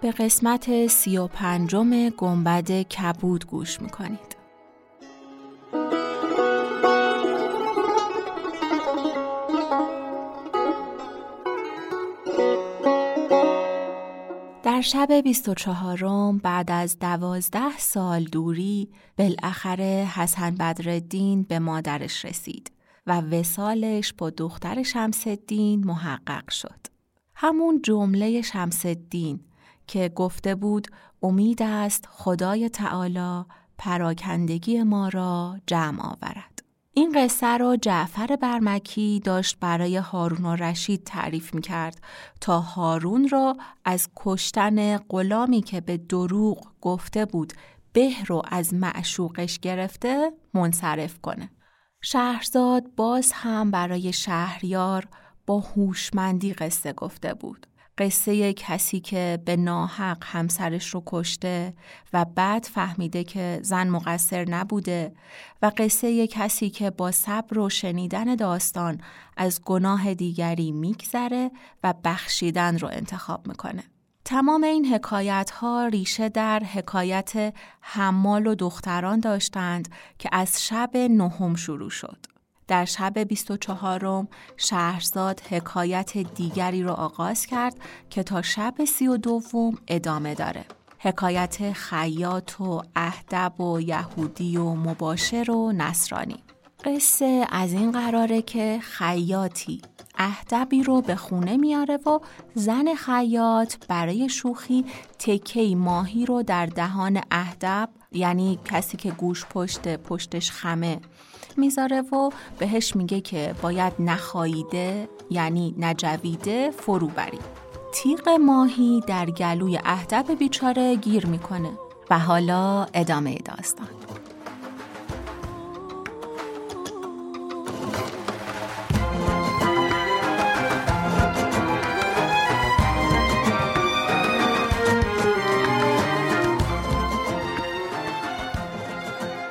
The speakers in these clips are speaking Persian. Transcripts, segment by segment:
به قسمت سی و پنجم گنبد کبود گوش می‌کنید در شب 24 بعد از دوازده سال دوری بالاخره حسن بدرالدین به مادرش رسید و وسالش با دختر شمسدین محقق شد. همون جمله شمسدین که گفته بود امید است خدای تعالی پراکندگی ما را جمع آورد. این قصه را جعفر برمکی داشت برای هارون و رشید تعریف می کرد تا هارون را از کشتن غلامی که به دروغ گفته بود به رو از معشوقش گرفته منصرف کنه. شهرزاد باز هم برای شهریار با هوشمندی قصه گفته بود. قصه کسی که به ناحق همسرش رو کشته و بعد فهمیده که زن مقصر نبوده و قصه کسی که با صبر و شنیدن داستان از گناه دیگری میگذره و بخشیدن رو انتخاب می‌کنه. تمام این حکایت ها ریشه در حکایت حمال و دختران داشتند که از شب نهم شروع شد. در شب 24 شهرزاد حکایت دیگری را آغاز کرد که تا شب سی و دوم ادامه داره. حکایت خیاط و اهدب و یهودی و مباشر و نصرانی. قصه از این قراره که خیاطی اهدبی رو به خونه میاره و زن خیاط برای شوخی تکی ماهی رو در دهان اهدب یعنی کسی که گوش پشت پشتش خمه می‌ذاره و بهش میگه که باید نخاییده یعنی نجویده فرو بری. تیغ ماهی در گلوی اهدب بیچاره گیر می‌کنه و حالا ادامه داستان.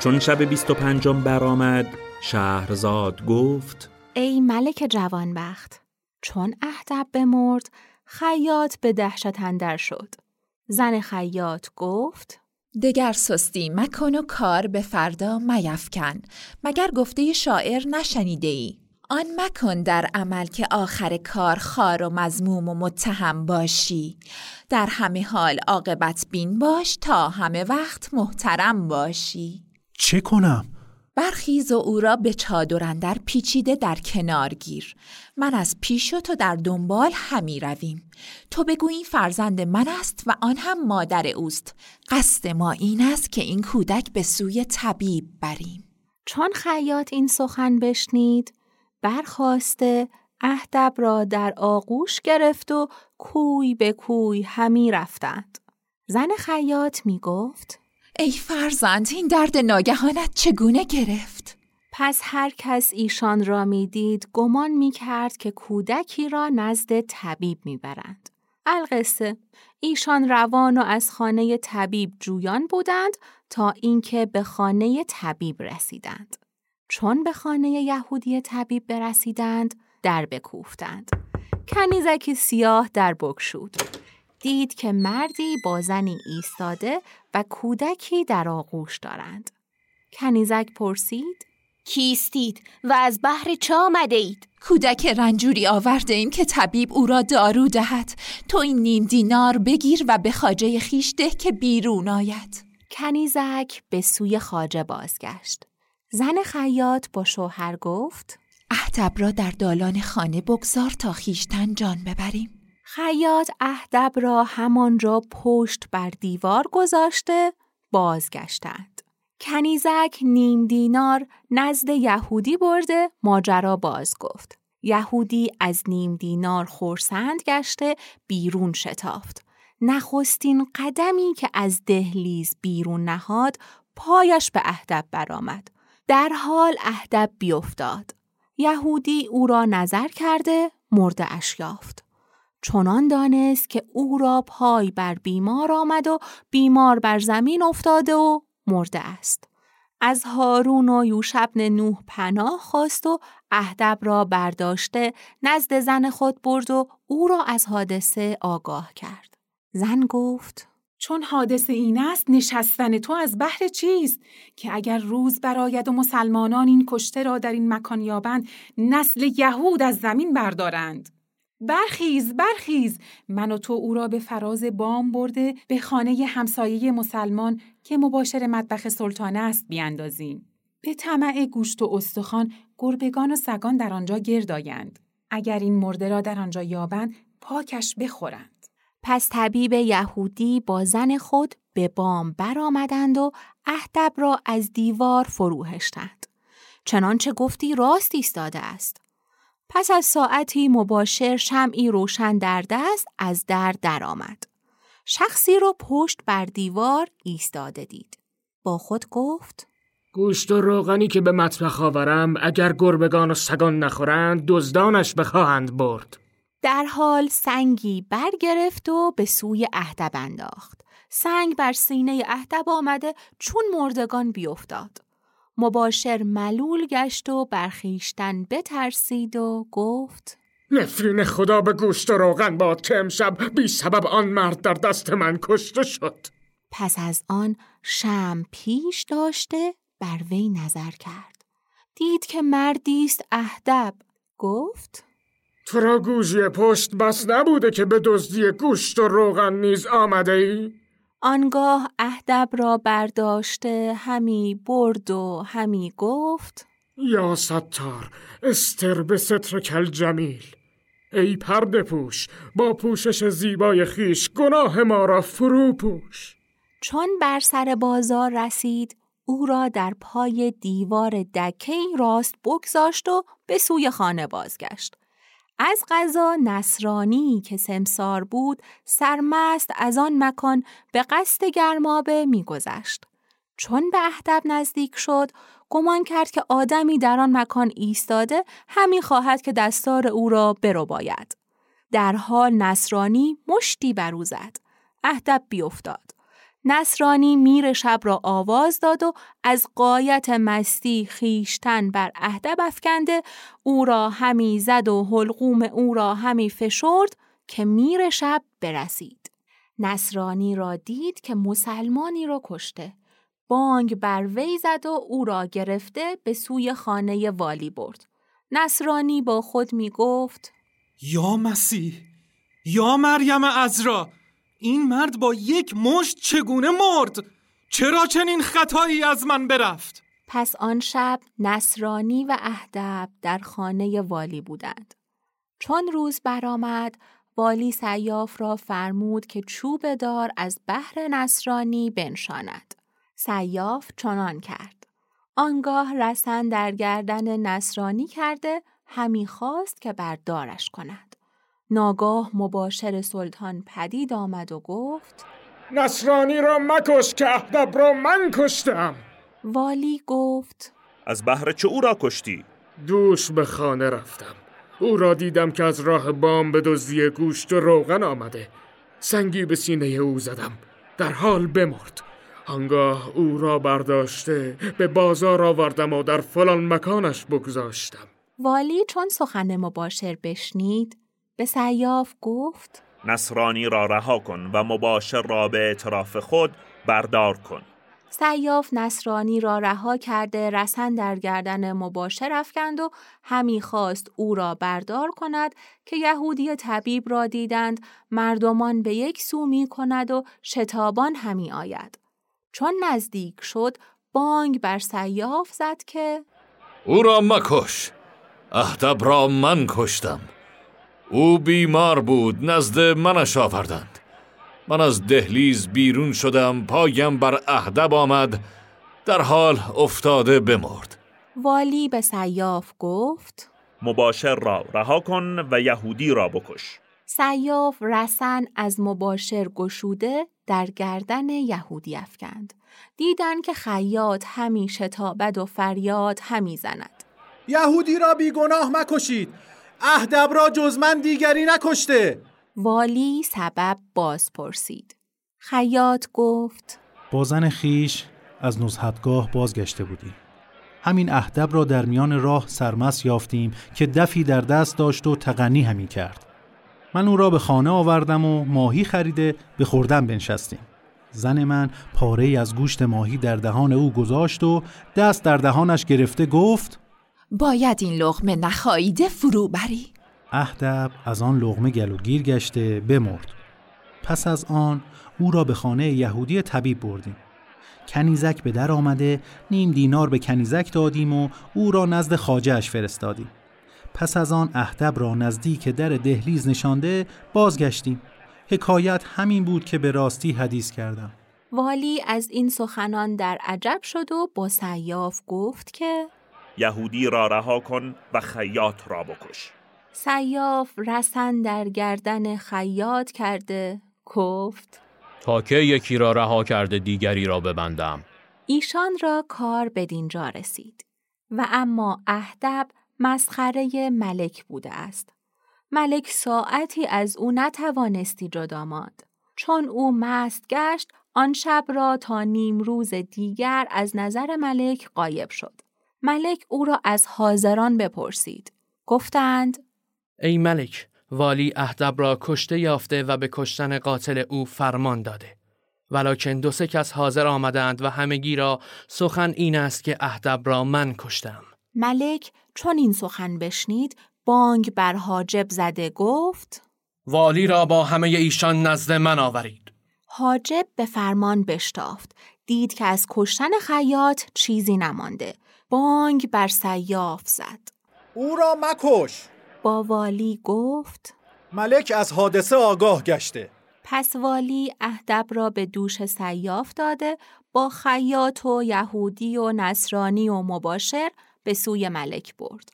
چون شب بیست و پنجم برآمد شهرزاد گفت ای ملک جوانبخت چون اهدب بمرد خیاط به دهشت اندر شد. زن خیاط گفت دگر سستی مکن و کار به فردا میفکن مگر گفته شاعر نشنیده ای؟ آن مکن در عمل که آخر کار خار و مزموم و متهم باشی. در همه حال عاقبت بین باش تا همه وقت محترم باشی. چه کنم؟ برخیز و او را به چادرندر پیچیده در کنار گیر. من از پیش و تو در دنبال همی رویم. تو بگو این فرزند من است و آن هم مادر اوست. قصد ما این است که این کودک به سوی طبیب بریم. چون خیاط این سخن بشنید برخواسته اهدب را در آغوش گرفت و کوی به کوی همی رفتند. زن خیاط می گفت ای فرزند این درد ناگهانت چگونه گرفت؟ پس هر کس ایشان را می‌دید گمان می کرد که کودکی را نزد طبیب می‌برند. القصه ایشان روان و از خانه طبیب جویان بودند تا اینکه به خانه طبیب رسیدند. چون به خانه یهودی طبیب برسیدند در بکوفتند. کنیزکی سیاه در بکشود. دید که مردی با زنی ایستاده و کودکی در آغوش دارند. کنیزک پرسید کیستید و از بحر چه آمده اید؟ کودک رنجوری آورده ایم که طبیب او را دارو دهد تو این نیم دینار بگیر و به خاجه خیش ده که بیرون آید کنیزک به سوی خاجه بازگشت زن خیاط با شوهر گفت اهدب را در دالان خانه بگذار تا خیشتن جان ببریم خیاط اهدب را همانجا پشت بر دیوار گذاشته بازگشتند. کنیزک نیم دینار نزد یهودی برده ماجرا باز گفت. یهودی از نیم دینار خورسند گشته بیرون شتافت. نخستین قدمی که از دهلیز بیرون نهاد پایش به اهدب برآمد. در حال اهدب بیفتاد. یهودی او را نظر کرده مرده اش یافت. چنان دانست که او را پای بر بیمار آمد و بیمار بر زمین افتاده و مرده است. از هارون و یوشبن نوح پناه خواست و اهدب را برداشته نزد زن خود برد و او را از حادثه آگاه کرد. زن گفت چون حادثه این است نشستن تو از بحر چیست که اگر روز براید و مسلمانان این کشته را در این مکان یابند نسل یهود از زمین بردارند برخیز برخیز من و تو او را به فراز بام برده به خانه همسایه مسلمان که مباشر مطبخ سلطانه است بیاندازیم به طمع گوشت و استخوان گربگان و سگان در آنجا گردایند اگر این مرده را در آنجا یابند پاکش بخورند پس طبیب یهودی با زن خود به بام برآمدند و اهدب را از دیوار فروهشتند. چنانچه گفتی راست ایستاده است. پس از ساعتی مباشر شمعی روشن در دست از در درآمد. شخصی را پشت بر دیوار ایستاده دید. با خود گفت گوشت و روغنی که به مطبخ آورم اگر گربگان و سگان نخورند دزدانش بخواهند برد. در حال سنگی برگرفت و به سوی اهدب انداخت. سنگ بر سینه اهدب آمده چون مردگان بیفتاد. مباشر ملول گشت و برخیشتن بترسید و گفت نفرین خدا به گوشت و روغن باد که امشب بی سبب آن مرد در دست من کشته شد. پس از آن شم پیش داشته بر وی نظر کرد. دید که مردی است اهدب گفت تو را گوژی پشت بس نبوده که به دزدی گوشت و روغن نیز آمده ای؟ آنگاه اهدب را برداشته همی برد و همی گفت یا ستار استر به ستر کل جمیل. ای پرده پوش با پوشش زیبای خیش گناه ما را فرو پوش. چون بر سر بازار رسید او را در پای دیوار دکه راست بگذاشت و به سوی خانه بازگشت. از غذا نصرانی که سمسار بود سرمست از آن مکان به قصد گرمابه میگذشت. چون به اهدب نزدیک شد گمان کرد که آدمی در آن مکان ایستاده همی خواهد که دستار او را برو باید. در حال نصرانی مشتی بر زد. اهدب بیافتاد. نصرانی میر شب را آواز داد و از قایت مستی خیشتن بر اهدب افکنده او را همی زد و حلقوم او را همی فشرد که میر شب برسید. نصرانی را دید که مسلمانی را کشته. بانگ بر وی زد و او را گرفته به سوی خانه والی برد. نصرانی با خود می گفت یا مسیح یا مریم ازرا این مرد با یک مشت چگونه مرد؟ چرا چنین خطایی از من برفت؟ پس آن شب نصرانی و اهدب در خانه والی بودند. چون روز برآمد والی سیاف را فرمود که چوب دار از بحر نصرانی بنشاند. سیاف چنان کرد. آنگاه رسن در گردن نصرانی کرده همی خواست که بردارش کند. ناگاه مباشر سلطان پدید آمد و گفت نصرانی را مکش که اهدب را من کشتم. والی گفت از بهر چه او را کشتی؟ دوش به خانه رفتم. او را دیدم که از راه بام به دزدی گوشت و روغن آمده. سنگی به سینه او زدم. در حال بمرد. آنگاه او را برداشته به بازار آوردم و در فلان مکانش بگذاشتم. والی چون سخن مباشر بشنید به سیاف گفت نصرانی را رها کن و مباشر را به اعتراف خود بردار کن. سیاف نصرانی را رها کرده رسن در گردن مباشر افکند و همی خواست او را بردار کند که یهودی طبیب را دیدند. مردمان به یک سو می کند و شتابان همی آید. چون نزدیک شد بانگ بر سیاف زد که او را مکش اهدب را من کشتم. او بیمار بود نزد منش آوردند من از دهلیز بیرون شدم پایم بر اهدب آمد در حال افتاده بمرد والی به سیاف گفت مباشر را رها کن و یهودی را بکش سیاف رسن از مباشر گشوده در گردن یهودی افکند. دیدن که خیاط همی شتابد و فریاد همی زند. یهودی را بیگناه مکشید. اهدب را جز من دیگری نکشته. والی سبب باز پرسید. خیاط گفت با زن خیش از نزهتگاه بازگشته بودیم. همین اهدب را در میان راه سرمس یافتیم که دفی در دست داشت و تغنی همی کرد. من او را به خانه آوردم و ماهی خریده به خوردن بنشستیم. زن من پاره از گوشت ماهی در دهان او گذاشت و دست در دهانش گرفته گفت باید این لغمه نخاییده فرو بری. اهدب از آن لغمه گلوگیر گشته بمرد. پس از آن او را به خانه یهودی طبیب بردیم. کنیزک به در آمده نیم دینار به کنیزک دادیم و او را نزد خاجهش فرستادیم. پس از آن اهدب را نزدیک در دهلیز نشانده بازگشتیم. حکایت همین بود که به راستی حدیث کردم. والی از این سخنان در عجب شد و با سیاف گفت که یهودی را رها کن و خیاط را بکش. سیاف رسن در گردن خیاط کرده گفت تا که یکی را رها کرده دیگری را ببندم؟ ایشان را کار به دینجا رسید و اما اهدب مسخره ملک بوده است. ملک ساعتی از او نتوانستی جدا ماند. چون او مست گشت آن شب را تا نیم روز دیگر از نظر ملک قایب شد. ملک او را از حاضران بپرسید. گفتند ای ملک والی اهدب را کشته یافته و به کشتن قاتل او فرمان داده. ولکن دو سه کس حاضر آمدند و همگی را سخن این است که اهدب را من کشتم. ملک چون این سخن بشنید بانگ بر حاجب زده گفت والی را با همه ایشان نزد من آورید. حاجب به فرمان بشتافت. دید که از کشتن خیاط چیزی نمانده بانگ بر سیاف زد او را مکش با والی گفت ملک از حادثه آگاه گشته پس والی اهدب را به دوش سیاف داده با خیاط و یهودی و نصرانی و مباشر به سوی ملک برد.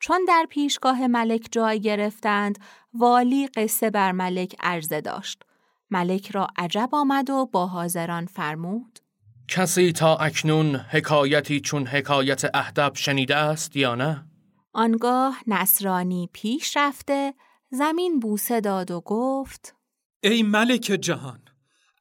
چون در پیشگاه ملک جای گرفتند، والی قصه بر ملک عرضه داشت. ملک را عجب آمد و با حاضران فرمود. کسی تا اکنون حکایتی چون حکایت اهدب شنیده است یا نه؟ آنگاه نصرانی پیش رفته زمین بوسه داد و گفت ای ملک جهان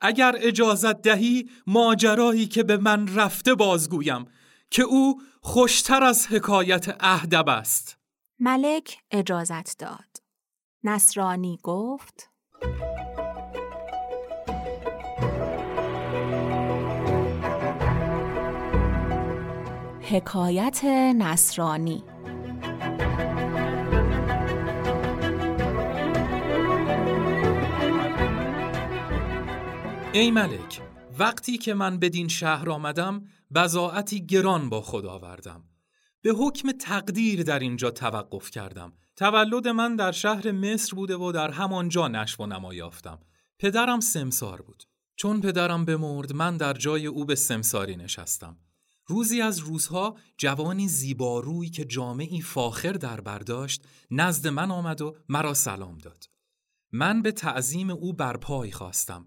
اگر اجازت دهی ماجرایی که به من رفته بازگویم که او خوشتر از حکایت اهدب است ملک اجازت داد نصرانی گفت حکایت نصرانی. ای ملک وقتی که من بدین شهر آمدم بزاعتی گران با خود آوردم. به حکم تقدیر در اینجا توقف کردم. تولد من در شهر مصر بوده و در همانجا نشو و نما یافتم. پدرم سمسار بود. چون پدرم بمرد من در جای او به سمساری نشستم. روزی از روزها جوانی زیباروی که جامعی فاخر در برداشت نزد من آمد و مرا سلام داد. من به تعظیم او برپای خواستم.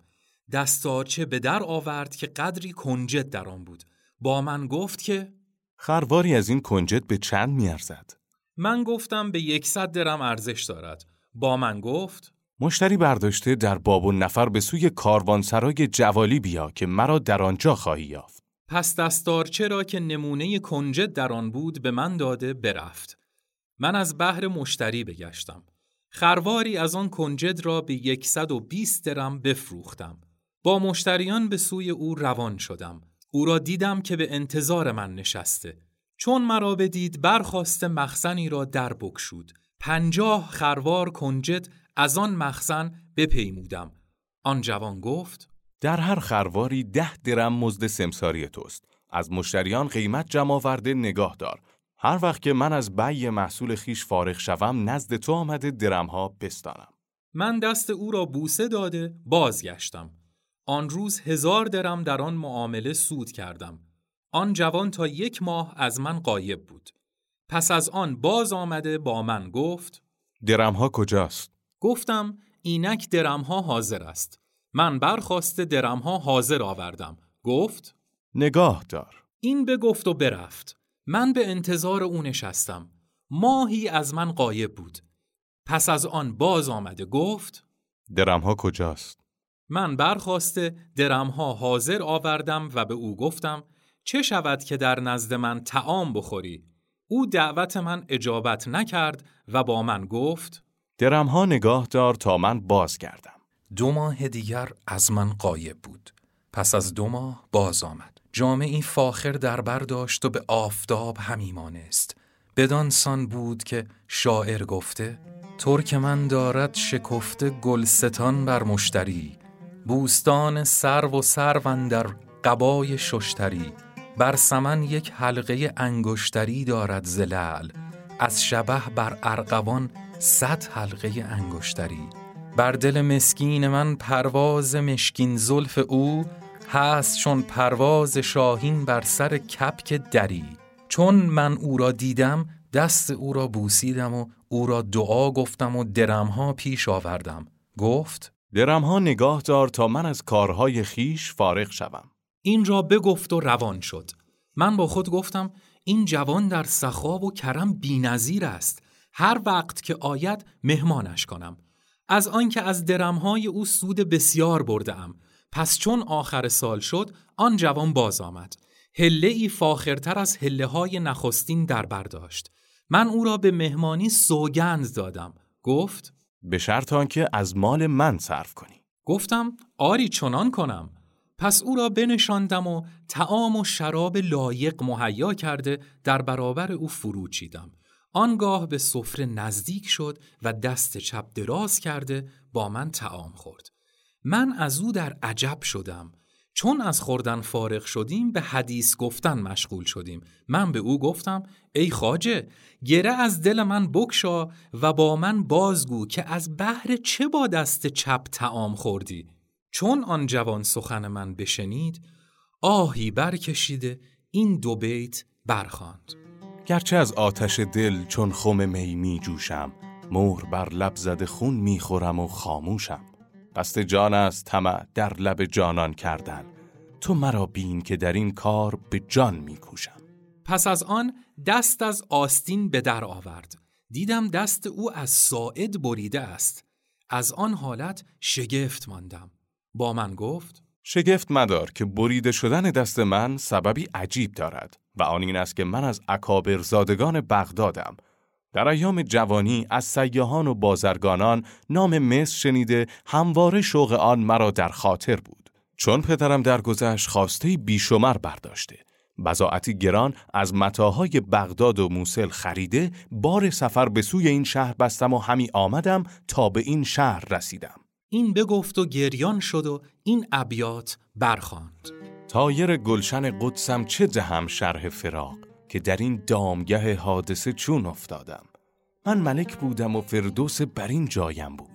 دستارچه به در آورد که قدری کنجد در آن بود. با من گفت که خرواری از این کنجد به چند میارزد؟ من گفتم به یکصد درم ارزش دارد. با من گفت مشتری برداشته در باب و نفر به سوی کاروانسرای جوالی بیا که مرا در آنجا خواهی یافت. پس دستارچه را که نمونه کنجد در آن بود به من داده برفت من از بحر مشتری بگشتم خرواری از آن کنجد را به یکصد و بیست درم بفروختم با مشتریان به سوی او روان شدم. او را دیدم که به انتظار من نشسته. چون مرا بدید برخواست مخزنی را در بکشود. پنجاه خروار کنجد از آن مخزن بپیمودم. آن جوان گفت در هر خرواری ده درم مزد سمساری توست. از مشتریان قیمت جمع آورده نگاه دار. هر وقت که من از بیع محصول خیش فارغ شوم نزد تو آمده درمها بستانم. من دست او را بوسه داده بازگشتم. آن روز هزار درم در آن معامله سود کردم. آن جوان تا یک ماه از من قایب بود. پس از آن باز آمده با من گفت درمها کجاست؟ گفتم اینک درمها حاضر است. من برخواست درمها حاضر آوردم. گفت نگاه دار. این به گفت و برفت. من به انتظار او نشستم. ماهی از من قایب بود. پس از آن باز آمده گفت درمها کجاست؟ من برخواسته درمها حاضر آوردم و به او گفتم چه شود که در نزد من تعام بخوری؟ او دعوت من اجابت نکرد و با من گفت درمها نگاه دار تا من باز کردم. دو ماه دیگر از من قایب بود. پس از دو ماه باز آمد. جامعی فاخر در بر داشت و به آفتاب همی مانست. بدانسان بود که شاعر گفته ترک من دارد شکفته گلستان بر مشتری بوستان سرو و سرو در قبای ششتری بر سمن یک حلقه انگشتری دارد زلال از شبه بر ارقوان صد حلقه انگشتری بر دل مسکین من پرواز مشکین زلف او هست چون پرواز شاهین بر سر کپک دری. چون من او را دیدم دست او را بوسیدم و او را دعا گفتم و درمها پیش آوردم. گفت درمها نگاه دار تا من از کارهای خیش فارغ شوم. این را بگفت و روان شد. من با خود گفتم این جوان در سخا و کرم بینظیر است. هر وقت که آید مهمانش کنم. از آنکه از درمهای او سود بسیار بردم پس چون آخر سال شد آن جوان باز آمد. هله ای فاخرتر از هله های نخستین در برداشت من او را به مهمانی سوگند دادم. گفت به شرط آنکه از مال من صرف کنی. گفتم آری چنان کنم. پس او را بنشاندم و تعام و شراب لایق مهیا کرده در برابر او فرو چیدم آنگاه به سفره نزدیک شد و دست چپ دراز کرده با من تعام خورد. من از او در عجب شدم. چون از خوردن فارغ شدیم به حدیث گفتن مشغول شدیم. من به او گفتم ای خاجه گره از دل من بکشا و با من بازگو که از بحر چه با دست چپ تعام خوردی. چون آن جوان سخن من بشنید آهی برکشیده این دو بیت برخاند. گرچه از آتش دل چون خم می می جوشم مهر بر لب زده خون می‌خورم و خاموشم. قصد جان است طمع در لب جانان کردن. تو مرا بین که در این کار به جان میکوشم پس از آن دست از آستین به در آورد. دیدم دست او از ساعد بریده است. از آن حالت شگفت ماندم. با من گفت شگفت مدار که بریده شدن دست من سببی عجیب دارد. و آن این است که من از اکابر زادگان بغدادم. در ایام جوانی از سیاهان و بازرگانان نام مصر شنیده همواره شوق آن مرا در خاطر بود. چون پدرم در گذشت خواسته بیشمر برداشته. بزاعتی گران از متاهای بغداد و موسل خریده بار سفر به سوی این شهر بستم و همی آمدم تا به این شهر رسیدم. این بگفت و گریان شد و این ابیات برخاند. تایر گلشن قدسم چه دهم شرح فراق که در این دامگه حادثه چون افتادم؟ من ملک بودم و فردوس بر این جایم بود.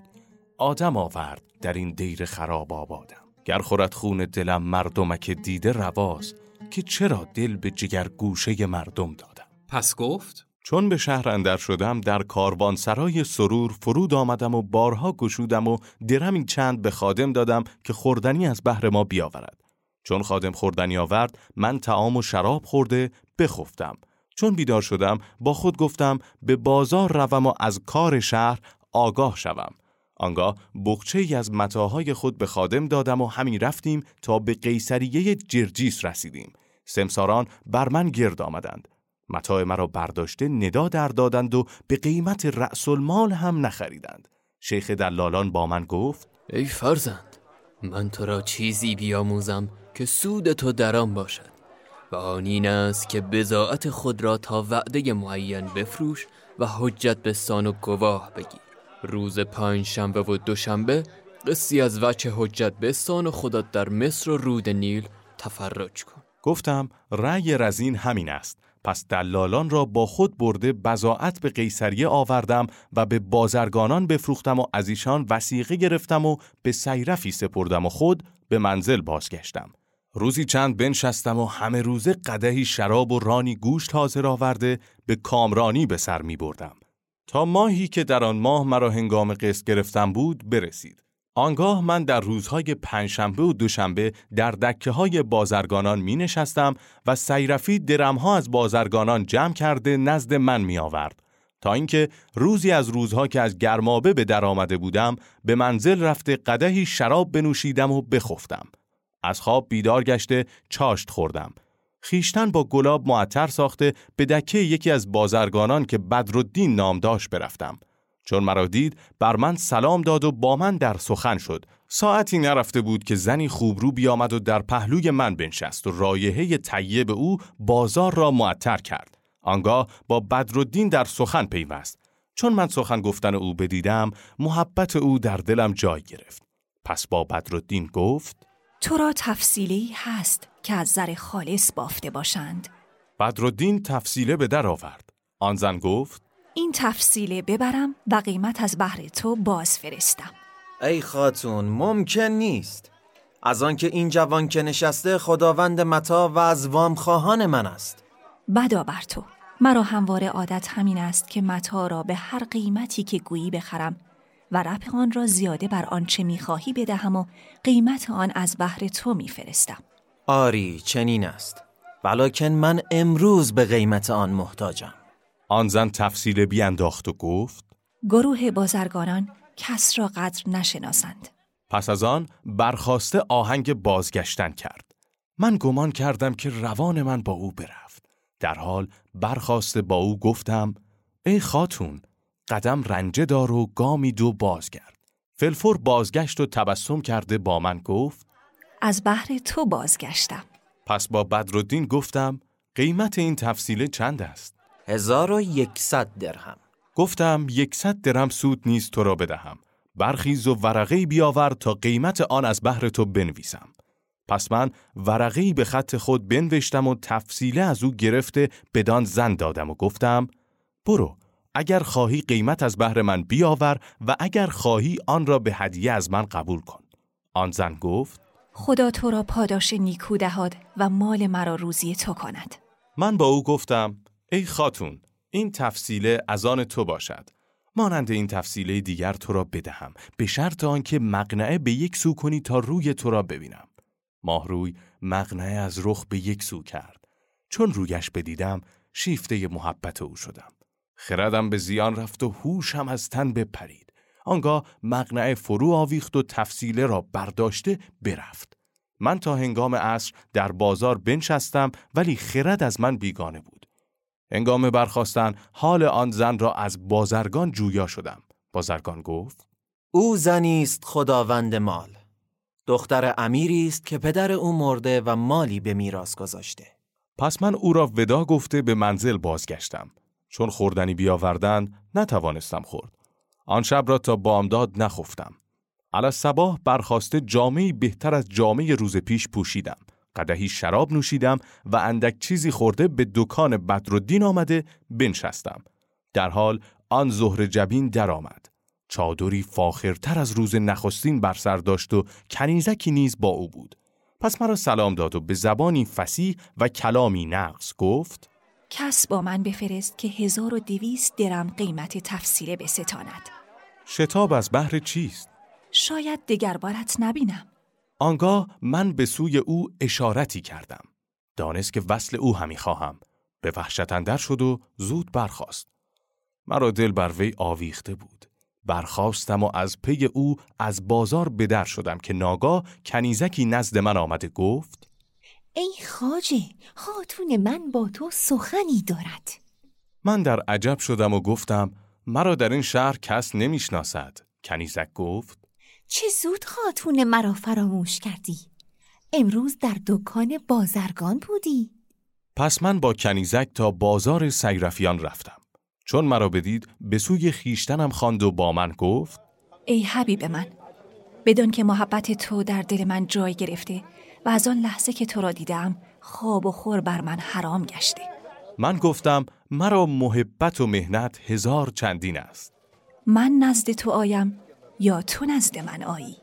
آدم آورد در این دیر خراب آبادم. گر خورد خون دلم مردمک دیده رواز که چرا دل به جگر گوشه مردم دادم؟ پس گفت؟ چون به شهر اندر شدم در کاروانسرای سرور فرود آمدم و بارها گشودم و درمی چند به خادم دادم که خوردنی از بهر ما بیاورد. چون خادم خوردنی آورد من تعام و شراب خورده بخفتم. چون بیدار شدم با خود گفتم به بازار روم و از کار شهر آگاه شوم. آنگاه بخچه ای از متاهای خود به خادم دادم و همین رفتیم تا به قیصریه جرجیس رسیدیم. سمساران بر من گرد آمدند. متاع مرا برداشته ندا در دادند و به قیمت رأس المال هم نخریدند. شیخ دلالان با من گفت ای فرزند من تو را چیزی بیاموزم که سود تو در آن باشد و آن این است که بزاعت خود را تا وعده معین بفروش و حجت به سان و گواه بگیر. روز پنج شنبه و دوشنبه قصی از وچه حجت به سان و خودت در مصر و رود نیل تفرج کن. گفتم رأی رزین همین است. پس دلالان را با خود برده بزاعت به قیصریه آوردم و به بازرگانان بفروختم و از ایشان وسیقه گرفتم و به سیرفی سپردم و خود به منزل بازگشتم. روزی چند بنشستم و همه روزه قدهی شراب و رانی گوشت حاضر آورده به کامرانی به سر می بردم. تا ماهی که در آن ماه مرا هنگام قسط گرفتن بود برسید. آنگاه من در روزهای پنجشنبه و دوشنبه در دکه های بازرگانان می نشستم و سیرفی درمها از بازرگانان جمع کرده نزد من می آورد. تا اینکه روزی از روزها که از گرمابه به در آمده بودم به منزل رفته قدهی شراب بنوشیدم و بخفتم. از خواب بیدار گشته چاشت خوردم. خیشتن با گلاب معطر ساخته به دکه یکی از بازرگانان که بدرالدین نام داشت برفتم. چون مرا دید بر من سلام داد و با من در سخن شد. ساعتی نرفته بود که زنی خوبرو بیامد و در پهلوی من بنشست و رایحه طیب او بازار را معطر کرد. آنگاه با بدرالدین در سخن پیوست. چون من سخن گفتن او بدیدم محبت او در دلم جای گرفت. پس با بدرالدین گفت تو را تفصیلی هست که از زر خالص بافته باشند. بدرالدین تفصیله به در آورد. آن زن گفت این تفصیله ببرم و قیمت از بهر تو باز فرستم. ای خاتون ممکن نیست. از آنکه این جوان که نشسته خداوند متا و از وام خواهان من است. بدا بر تو. مرا همواره عادت همین است که متا را به هر قیمتی که گویی بخرم و رپ آن را زیاده بر آنچه می‌خواهی بدهم و قیمت آن از بهر تو میفرستم. آری چنین است. ولیکن من امروز به قیمت آن محتاجم. آن زن تفصیل بیانداخت و گفت گروه بازرگانان کس را قدر نشناسند. پس از آن برخواسته آهنگ بازگشتن کرد. من گمان کردم که روان من با او برفت. در حال برخواسته با او گفتم ای خاتون قدم رنجه دار و گامی دو بازگرد. فلفور بازگشت و تبسم کرده با من گفت از بحر تو بازگشتم. پس با بدرالدین گفتم قیمت این تفصیله چند است؟ هزار و یکصد درهم. گفتم یکصد درهم سود نیست تو را بدهم. برخیز و ورقه بیاور تا قیمت آن از بحر تو بنویسم. پس من ورقه به خط خود بنوشتم و تفصیله از او گرفته بدان زن دادم و گفتم برو اگر خواهی قیمت از بهر من بیاور و اگر خواهی آن را به هدیه از من قبول کن. آن زن گفت خدا تو را پاداش نیکو دهاد و مال مرا روزی تو کند. من با او گفتم ای خاتون این تفصیله از آن تو باشد. مانند این تفصیله دیگر تو را بدهم به شرط آنکه مقنعه به یک سو کنی تا روی تو را ببینم. ماهروی مقنعه از رخ به یک سو کرد. چون رویش بدیدم شیفته محبت او شدم. خردم به زیان رفت و هوشم از تن بپرید. آنگاه مقنعه فرو آویخت و تفصیله را برداشته برفت. من تا هنگام عصر در بازار بنشستم ولی خرد از من بیگانه بود. هنگام برخواستن حال آن زن را از بازرگان جویا شدم. بازرگان گفت او زنی است خداوند مال. دختر امیری است که پدر او مرده و مالی به میراث گذاشته. پس من او را ودا گفته به منزل بازگشتم. چون خوردنی بیاوردن نتوانستم خورد. آن شب را تا بامداد نخفتم. علا صباح برخواسته جامعی بهتر از جامعه روز پیش پوشیدم. قدهی شراب نوشیدم و اندک چیزی خورده به دکان بدرالدین آمده بنشستم. در حال آن ظهر جبین درآمد. چادری فاخرتر از روز نخستین بر سر داشت و کنیزکی نیز با او بود. پس مرا سلام داد و به زبانی فسیح و کلامی نقص گفت کس با من بفرست که هزار و دویست درم قیمت تفصیله بستاند. شتاب از بحر چیست؟ شاید دگر بارت نبینم. آنگاه من به سوی او اشارتی کردم. دانست که وصل او همی خواهم. به وحشت اندر شد و زود برخاست. مرا دل بر وی آویخته بود. برخواستم و از پی او از بازار بدر شدم که ناگاه کنیزکی نزد من آمده گفت ای خاجه خاتون من با تو سخنی دارد. من در عجب شدم و گفتم مرا در این شهر کس نمی‌شناسد. کنیزک گفت چه زود خاتون مرا فراموش کردی. امروز در دکان بازرگان بودی. پس من با کنیزک تا بازار سیرفیان رفتم. چون مرا بدید به سوی خیشتنم خواند و با من گفت ای حبیب من بدون که محبت تو در دل من جای گرفته و از آن لحظه که تو را دیدم خواب و خور بر من حرام گشته من گفتم مرا محبت و مهنت هزار چندین است. من نزد تو آیم یا تو نزد من آیی؟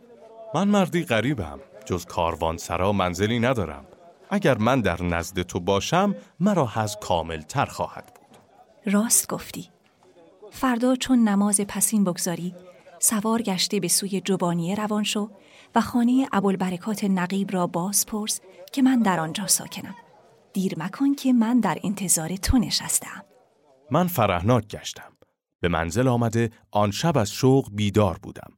من مردی غریبم جز کاروان سرا منزلی ندارم. اگر من در نزد تو باشم مرا از کامل تر خواهد بود. راست گفتی. فردا چون نماز پسین بگذاری سوار گشته به سوی جبانیه روان شو و خانه ابوالبرکات نقیب را باز پرس که من در آنجا ساکنم. دیر مکن که من در انتظار تو نشستم. من فرهناک گشتم. به منزل آمده آن شب از شوق بیدار بودم.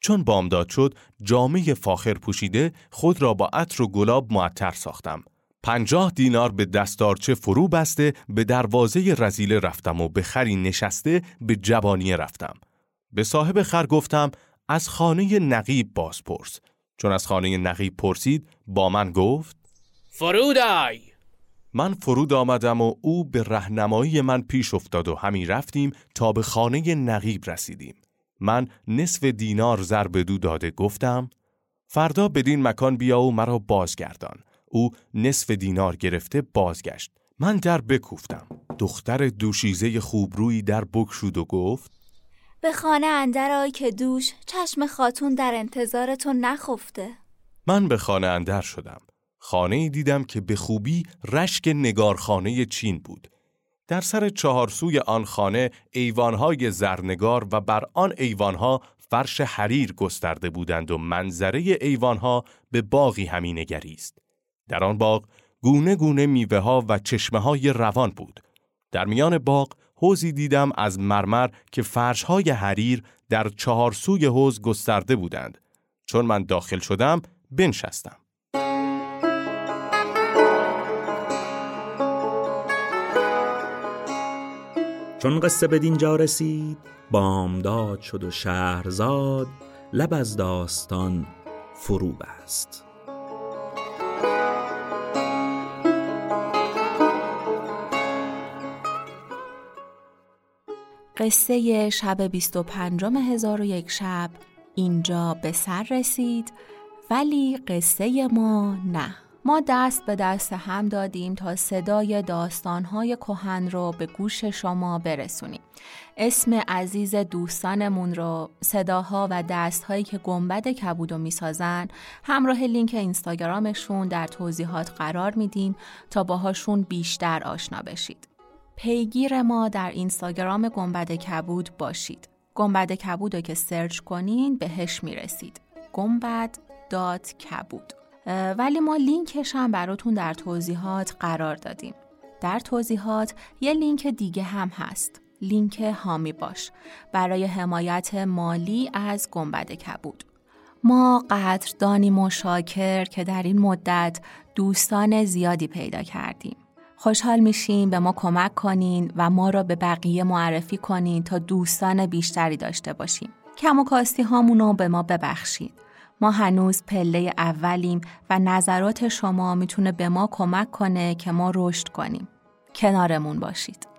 چون بامداد شد جامعه فاخر پوشیده خود را با عطر و گلاب معطر ساختم. پنجاه دینار به دستارچه فرو بسته به دروازه رزیله رفتم و به خری نشسته به جوانیه رفتم. به صاحب خر گفتم از خانه نقیب باز پرس چون از خانه نقیب پرسید با من گفت فرود آی من فرود آمدم و او به رهنمایی من پیش افتاد و همی رفتیم تا به خانه نقیب رسیدیم. من نصف دینار زر دو داده گفتم فردا بدین مکان بیا و مرا بازگردان. او نصف دینار گرفته بازگشت. من در بکوفتم. دختر دوشیزه خوبرویی در بکشود و گفت به خانه اندر که دوش چشم خاتون در انتظارتون نخفته من به خانه اندر شدم خانه دیدم که به خوبی رشک نگارخانه چین بود در سر چهارسوی آن خانه ایوانهای زرنگار و بر آن ایوانها فرش حریر گسترده بودند و منظره ایوانها به باغی همین نگریست. در آن باغ گونه گونه میوه ها و چشمه های روان بود. در میان باغ حوزی دیدم از مرمر که فرشهای حریر در چهار سوی حوز گسترده بودند. چون من داخل شدم بنشستم. چون قصه به دینجا رسید بامداد شد و شهرزاد لب از داستان فرو بست قصه شب 25 هزار و یک شب اینجا به سر رسید ولی قصه ما نه ما دست به دست هم دادیم تا صدای داستانهای کهن رو به گوش شما برسونیم. اسم عزیز دوستانمون رو صداها و دستهایی که گنبد کبودو می‌سازن همراه لینک اینستاگرامشون در توضیحات قرار میدیم تا باهاشون بیشتر آشنا بشید. پیگیر ما در اینستاگرام گنبد کبود باشید. گنبد کبود رو که search کنین بهش می‌رسید. گنبد dot کبود ولی ما لینکش هم براتون در توضیحات قرار دادیم. در توضیحات یه لینک دیگه هم هست. لینک حامی باش برای حمایت مالی از گنبد کبود. ما قدردانیم و شاکر که در این مدت دوستان زیادی پیدا کردیم. خوشحال میشیم به ما کمک کنین و ما را به بقیه معرفی کنین تا دوستان بیشتری داشته باشیم. کم و کاستی هامونو به ما ببخشید. ما هنوز پله اولیم و نظرات شما می‌تونه به ما کمک کنه که ما رشد کنیم. کنارمون باشید.